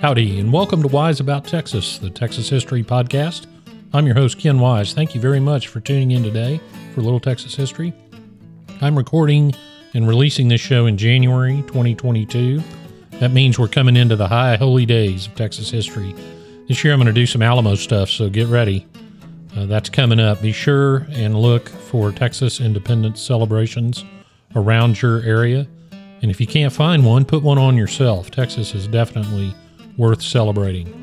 Howdy, and welcome to Wise About Texas, the Texas History Podcast. I'm your host, Ken Wise. Thank you very much for tuning in today for Little Texas History. I'm recording and releasing this show in January 2022. That means we're coming into the high holy days of Texas history. This year I'm going to do some Alamo stuff, so get ready. Uh, that's coming up. Be sure and look for Texas independence celebrations around your area. And if you can't find one, put one on yourself. Texas is definitely worth celebrating.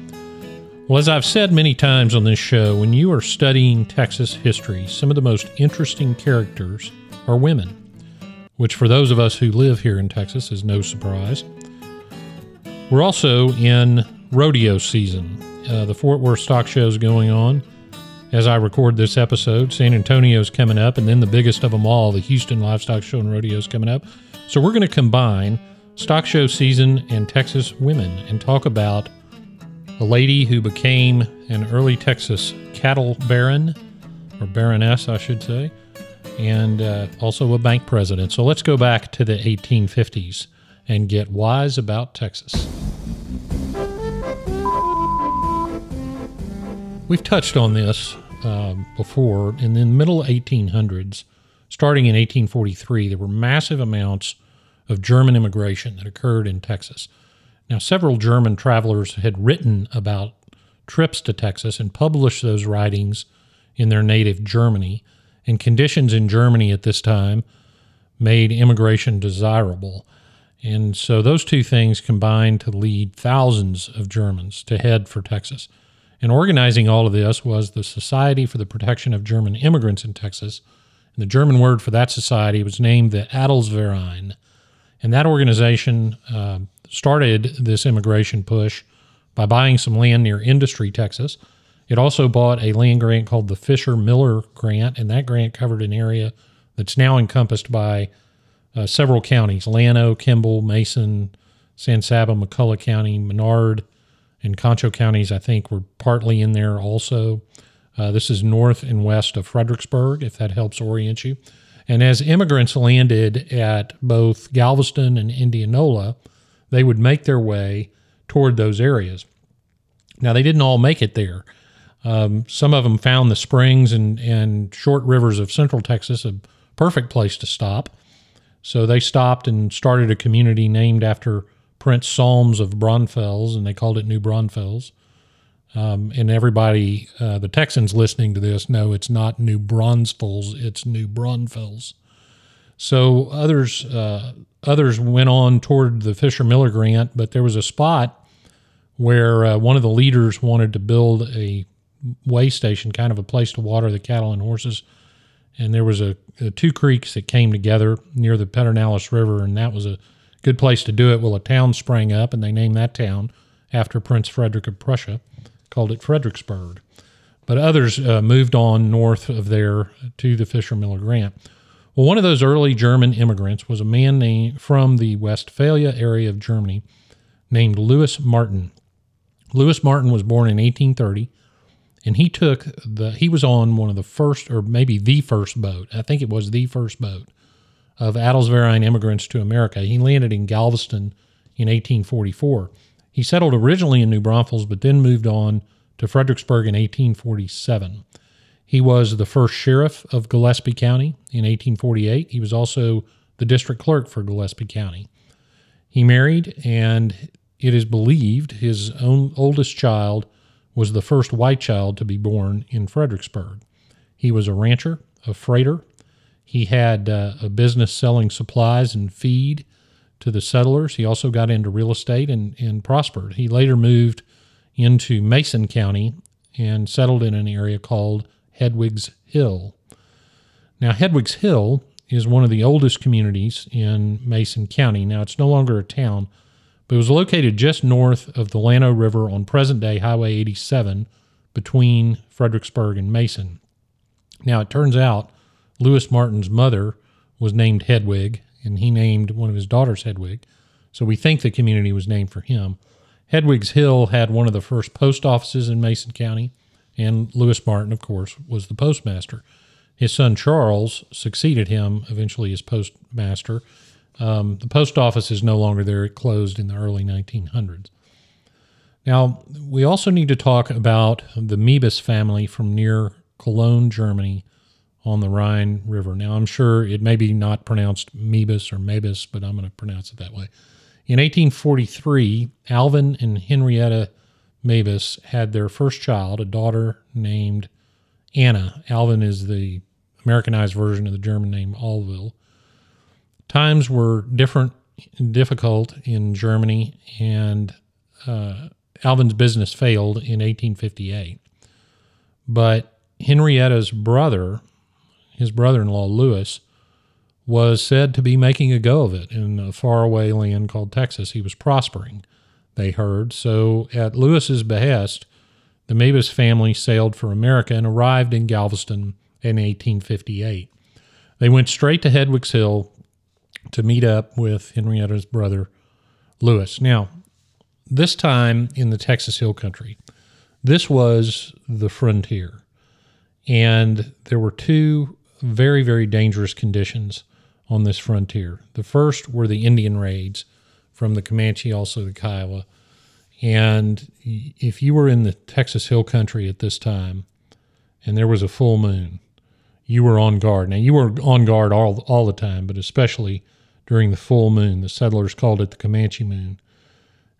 Well, as I've said many times on this show, when you are studying Texas history, some of the most interesting characters are women, which for those of us who live here in Texas is no surprise. We're also in rodeo season. Uh, the Fort Worth Stock Show is going on as I record this episode. San Antonio's coming up, and then the biggest of them all, the Houston Livestock Show and Rodeo, is coming up. So we're going to combine stock show season and Texas women and talk about a lady who became an early Texas cattle baron, or baroness, I should say, and uh, also a bank president. So let's go back to the 1850s and get wise about Texas. We've touched on this um, before. In the middle 1800s, starting in 1843, there were massive amounts of German immigration that occurred in Texas. Now, several German travelers had written about trips to Texas and published those writings in their native Germany, and conditions in Germany at this time made immigration desirable. And so those two things combined to lead thousands of Germans to head for Texas. And organizing all of this was the Society for the Protection of German Immigrants in Texas. And the German word for that society was named the Adelsverein. And that organization uh, started this immigration push by buying some land near Industry, Texas. It also bought a land grant called the Fisher Miller Grant, and that grant covered an area that's now encompassed by uh, several counties Llano, Kimble, Mason, San Saba, McCulloch County, Menard, and Concho counties, I think, were partly in there also. Uh, this is north and west of Fredericksburg, if that helps orient you. And as immigrants landed at both Galveston and Indianola, they would make their way toward those areas. Now, they didn't all make it there. Um, some of them found the springs and, and short rivers of central Texas a perfect place to stop. So they stopped and started a community named after Prince Solms of Braunfels, and they called it New Braunfels. Um, and everybody, uh, the Texans listening to this, know it's not New Braunfels, it's New Braunfels. So others, uh, others went on toward the Fisher Miller grant, but there was a spot where uh, one of the leaders wanted to build a way station, kind of a place to water the cattle and horses. And there was a, a two creeks that came together near the Pedernales River, and that was a good place to do it. Well, a town sprang up, and they named that town after Prince Frederick of Prussia, called it Fredericksburg. But others uh, moved on north of there to the Fisher Miller Grant. Well, one of those early German immigrants was a man named from the Westphalia area of Germany named Louis Martin. Louis Martin was born in 1830, and he took the he was on one of the first or maybe the first boat. I think it was the first boat of Adelsverein immigrants to America. He landed in Galveston in 1844. He settled originally in New Braunfels, but then moved on to Fredericksburg in 1847. He was the first sheriff of Gillespie County in 1848. He was also the district clerk for Gillespie County. He married, and it is believed his own oldest child was the first white child to be born in Fredericksburg. He was a rancher, a freighter, he had uh, a business selling supplies and feed to the settlers. He also got into real estate and, and prospered. He later moved into Mason County and settled in an area called Hedwig's Hill. Now, Hedwig's Hill is one of the oldest communities in Mason County. Now, it's no longer a town, but it was located just north of the Llano River on present day Highway 87 between Fredericksburg and Mason. Now, it turns out Louis Martin's mother was named Hedwig, and he named one of his daughters Hedwig. So we think the community was named for him. Hedwig's Hill had one of the first post offices in Mason County, and Louis Martin, of course, was the postmaster. His son Charles succeeded him eventually as postmaster. Um, the post office is no longer there, it closed in the early 1900s. Now, we also need to talk about the Mebus family from near Cologne, Germany, on the Rhine River. Now, I'm sure it may be not pronounced Mebus or Mabus, but I'm going to pronounce it that way. In 1843, Alvin and Henrietta Mebus had their first child, a daughter named Anna. Alvin is the Americanized version of the German name Alville. Times were different, difficult in Germany, and uh, Alvin's business failed in 1858. But Henrietta's brother, his brother in law, Louis, was said to be making a go of it in a faraway land called Texas. He was prospering, they heard. So, at Louis's behest, the Mebus family sailed for America and arrived in Galveston in 1858. They went straight to Hedwig's Hill to meet up with Henrietta's brother, Louis. Now, this time in the Texas Hill Country, this was the frontier. And there were two very, very dangerous conditions on this frontier. The first were the Indian raids from the Comanche, also the Kiowa. And if you were in the Texas Hill Country at this time and there was a full moon, you were on guard. Now, you were on guard all, all the time, but especially during the full moon. The settlers called it the Comanche moon.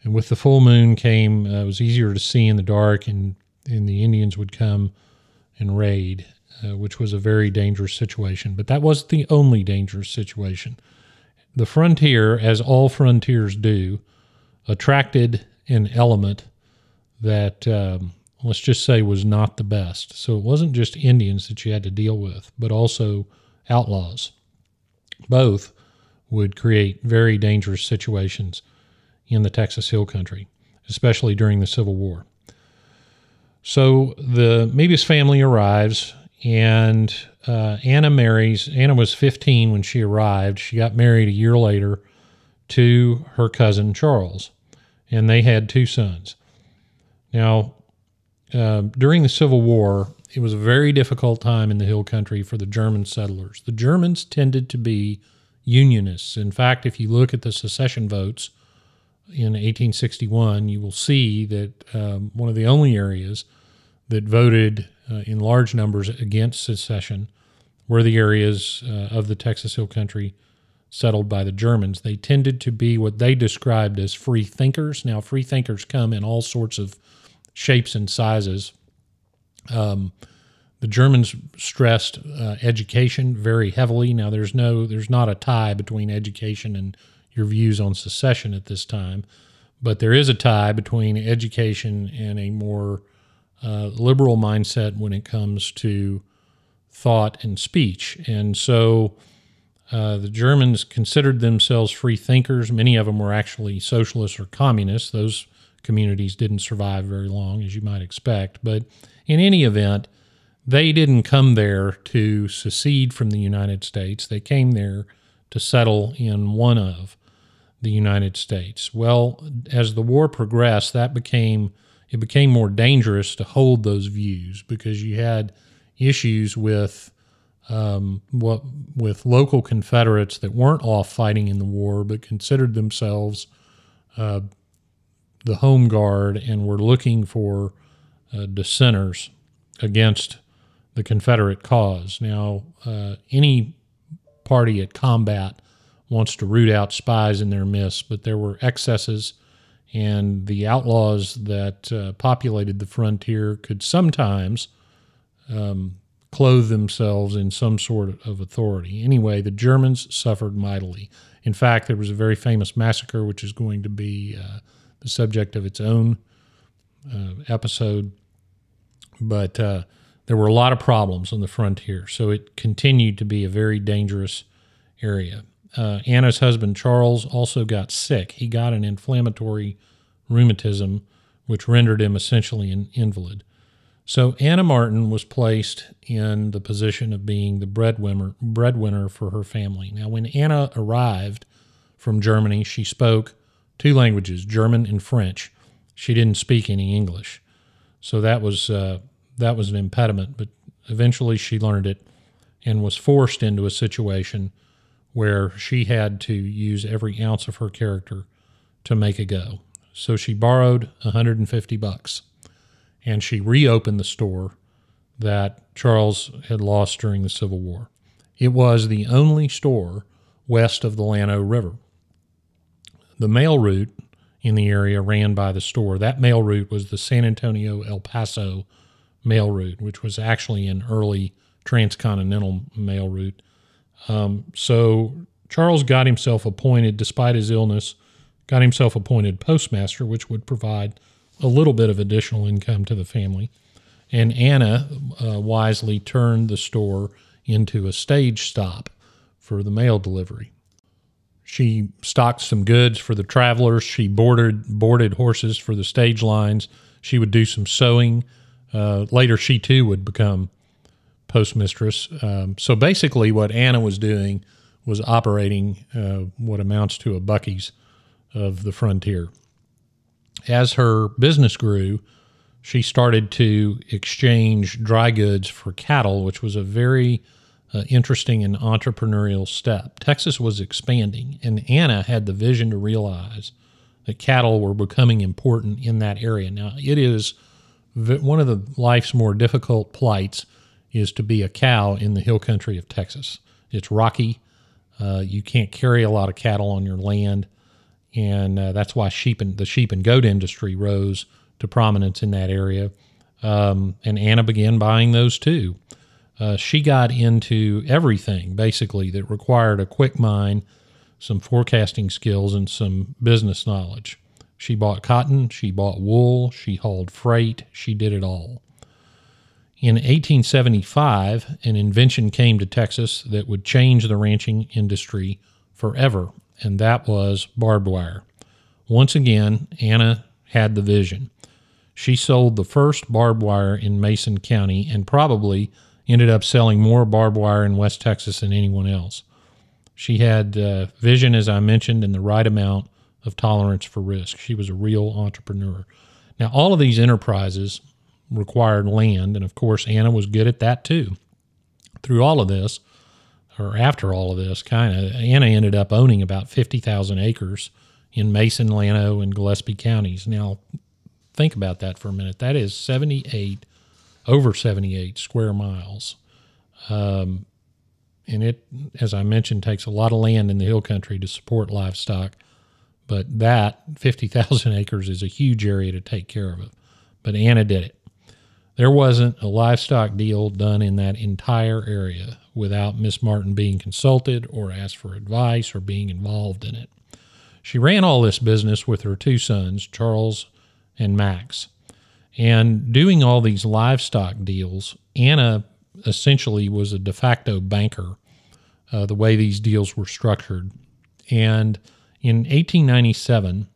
And with the full moon came, uh, it was easier to see in the dark, and, and the Indians would come and raid, uh, which was a very dangerous situation. But that wasn't the only dangerous situation. The frontier, as all frontiers do, attracted an element that, um, let's just say, was not the best. So it wasn't just Indians that you had to deal with, but also outlaws. Both would create very dangerous situations in the Texas Hill Country, especially during the Civil War. So the Mebus family arrives, and uh, Anna marries. Anna was 15 when she arrived. She got married a year later to her cousin Charles, and they had two sons. Now, uh, during the Civil War, it was a very difficult time in the Hill Country for the German settlers. The Germans tended to be Unionists. In fact, if you look at the secession votes in 1861, you will see that um, one of the only areas that voted uh, in large numbers against secession were the areas uh, of the Texas Hill Country settled by the Germans. They tended to be what they described as free thinkers. Now, free thinkers come in all sorts of shapes and sizes. Um, the Germans stressed uh, education very heavily. Now, there's no, there's not a tie between education and your views on secession at this time, but there is a tie between education and a more uh, liberal mindset when it comes to thought and speech. And so uh, the Germans considered themselves free thinkers. Many of them were actually socialists or communists. Those communities didn't survive very long, as you might expect. But in any event, they didn't come there to secede from the United States. They came there to settle in one of the United States. Well, as the war progressed, that became it became more dangerous to hold those views because you had issues with um, what with local Confederates that weren't off fighting in the war but considered themselves uh, the home guard and were looking for uh, dissenters against the Confederate cause. Now, uh, any party at combat wants to root out spies in their midst, but there were excesses, and the outlaws that uh, populated the frontier could sometimes um, clothe themselves in some sort of authority. Anyway, the Germans suffered mightily. In fact, there was a very famous massacre, which is going to be uh, the subject of its own uh, episode. But uh, there were a lot of problems on the frontier, so it continued to be a very dangerous area. Uh, Anna's husband, Charles, also got sick. He got an inflammatory rheumatism, which rendered him essentially an invalid. So Anna Martin was placed in the position of being the breadwinner, breadwinner for her family. Now, when Anna arrived from Germany, she spoke two languages, German and French. She didn't speak any English, so that was uh, that was an impediment, but eventually she learned it and was forced into a situation where she had to use every ounce of her character to make a go. So she borrowed 150 bucks and she reopened the store that Charles had lost during the Civil War. It was the only store west of the Llano River. The mail route in the area ran by the store. That mail route was the San Antonio El Paso mail route, which was actually an early transcontinental mail route. Um, so Charles got himself appointed, despite his illness, got himself appointed postmaster, which would provide a little bit of additional income to the family. And Anna uh, wisely turned the store into a stage stop for the mail delivery. She stocked some goods for the travelers. She boarded boarded horses for the stage lines. She would do some sewing. Uh, later, she too would become postmistress. Um, so basically, what Anna was doing was operating uh, what amounts to a Buc-ee's of the frontier. As her business grew, she started to exchange dry goods for cattle, which was a very uh, interesting and entrepreneurial step. Texas was expanding, and Anna had the vision to realize that cattle were becoming important in that area. Now, it is one of the life's more difficult plights is to be a cow in the hill country of Texas. It's rocky. Uh, you can't carry a lot of cattle on your land, and uh, that's why sheep and the sheep and goat industry rose to prominence in that area. Um, and Anna began buying those too. Uh, she got into everything basically that required a quick mind, some forecasting skills, and some business knowledge. She bought cotton, she bought wool, she hauled freight, she did it all. In 1875, an invention came to Texas that would change the ranching industry forever, and that was barbed wire. Once again, Anna had the vision. She sold the first barbed wire in Mason County and probably ended up selling more barbed wire in West Texas than anyone else. She had uh, vision, as I mentioned, and the right amount of tolerance for risk. She was a real entrepreneur. Now, all of these enterprises required land, and of course, Anna was good at that too. Through all of this, or after all of this, kind of, Anna ended up owning about 50,000 acres in Mason, Llano, and Gillespie counties. Now, think about that for a minute. That is 78, over 78 square miles. Um, and it, as I mentioned, takes a lot of land in the hill country to support livestock. But that 50,000 acres is a huge area to take care of. But Anna did it. There wasn't a livestock deal done in that entire area without Miss Martin being consulted or asked for advice or being involved in it. She ran all this business with her two sons, Charles and Max. And doing all these livestock deals, Anna essentially was a de facto banker, uh, the way these deals were structured. And in 1897,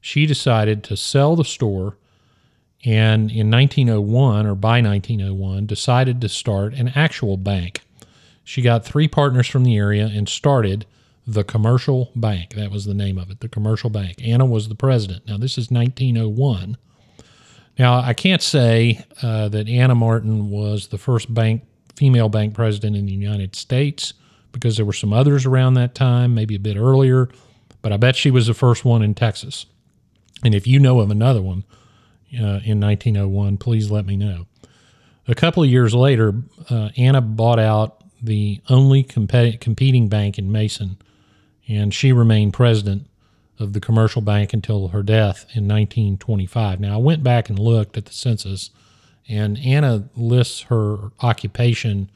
she decided to sell the store and in 1901 or by 1901 decided to start an actual bank. She got three partners from the area and started the Commercial Bank. That was the name of it, the Commercial Bank. Anna was the president. Now, this is 1901. Now, I can't say uh, that Anna Martin was the first bank female bank president in the United States because there were some others around that time, maybe a bit earlier, but I bet she was the first one in Texas. And if you know of another one, uh, in 1901, please let me know. A couple of years later, uh, Anna bought out the only compet- competing bank in Mason, and she remained president of the commercial bank until her death in 1925. Now, I went back and looked at the census, and Anna lists her occupation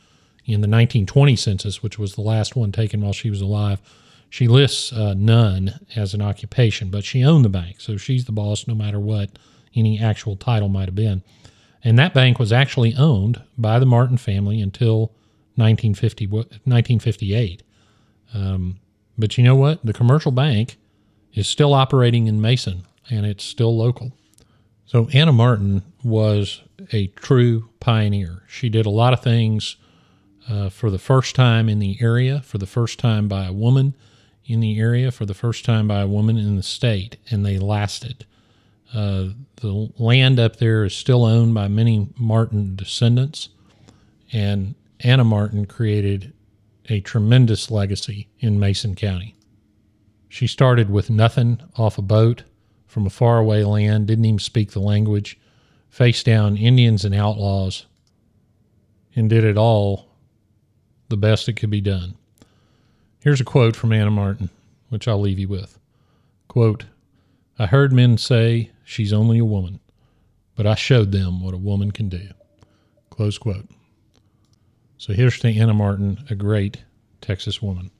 in the 1920 census, which was the last one taken while she was alive. She lists uh, none as an occupation, but she owned the bank, so she's the boss no matter what any actual title might have been. And that bank was actually owned by the Martin family until 1950, 1958. Um, but you know what? The commercial bank is still operating in Mason and it's still local. So Anna Martin was a true pioneer. She did a lot of things uh, for the first time in the area, for the first time by a woman in the area, for the first time by a woman in the state, and they lasted. Uh, the land up there is still owned by many Martin descendants, and Anna Martin created a tremendous legacy in Mason County. She started with nothing off a boat from a faraway land, didn't even speak the language, faced down Indians and outlaws, and did it all the best it could be done. Here's a quote from Anna Martin, which I'll leave you with. Quote, I heard men say she's only a woman, but I showed them what a woman can do. Close quote. So here's to Anna Martin, a great Texas woman.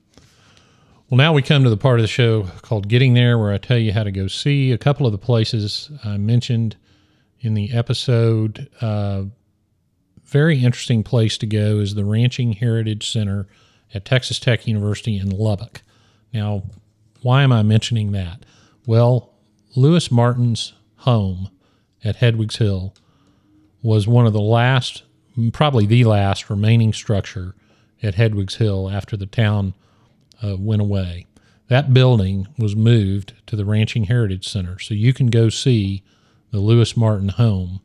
Well, now we come to the part of the show called Getting There, where I tell you how to go see a couple of the places I mentioned in the episode. Uh, very interesting place to go is the Ranching Heritage Center at Texas Tech University in Lubbock. Now, why am I mentioning that? Well, Louis Martin's home at Hedwig's Hill was one of the last probably the last remaining structure at Hedwig's Hill after the town uh, went away. That building was moved to the Ranching Heritage Center, so you can go see the Louis Martin home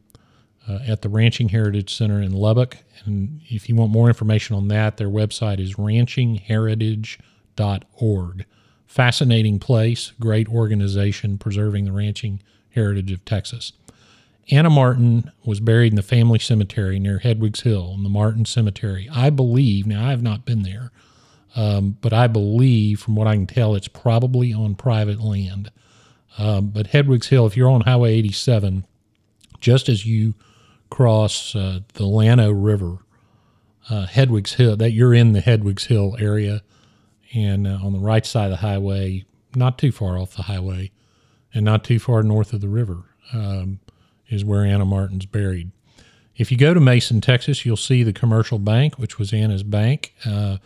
uh, at the Ranching Heritage Center in Lubbock. And if you want more information on that, their website is ranchingheritage.org. Fascinating place, great organization preserving the ranching heritage of Texas. Anna Martin was buried in the family cemetery near Hedwig's Hill in the Martin Cemetery. I believe, now I have not been there, um, but I believe from what I can tell, it's probably on private land. Um, but Hedwig's Hill, if you're on Highway 87, just as you cross uh, the Llano River, uh, Hedwig's Hill, that you're in the Hedwig's Hill area, and uh, on the right side of the highway, not too far off the highway, and not too far north of the river. Um, is where Anna Martin's buried. If you go to Mason, Texas, you'll see the commercial bank, which was Anna's bank. Uh,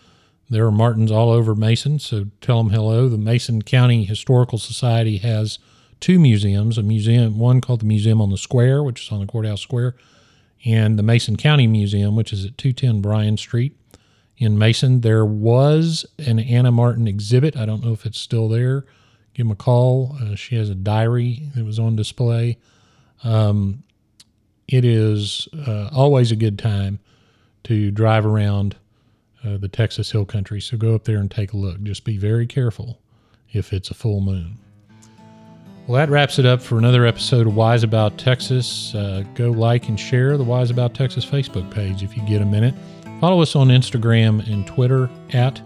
there are Martins all over Mason, so tell them hello. The Mason County Historical Society has two museums a museum, one called the Museum on the Square, which is on the Courthouse Square, and the Mason County Museum, which is at 210 Bryan Street in Mason. There was an Anna Martin exhibit. I don't know if it's still there. Give them a call. Uh, she has a diary that was on display. Um, it is uh, always a good time to drive around uh, the Texas Hill Country. So go up there and take a look. Just be very careful if it's a full moon. Well, that wraps it up for another episode of Wise About Texas. Uh, go like and share the Wise About Texas Facebook page if you get a minute. Follow us on Instagram and Twitter at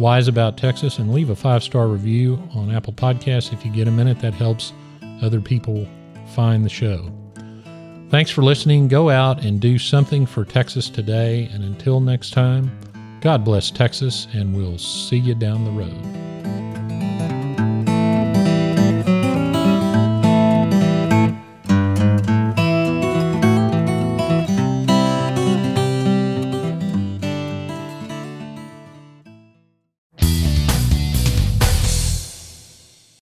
Wise About Texas and leave a five star review on Apple Podcasts if you get a minute. That helps other people find the show. Thanks for listening. Go out and do something for Texas today. And until next time, God bless Texas, and we'll see you down the road.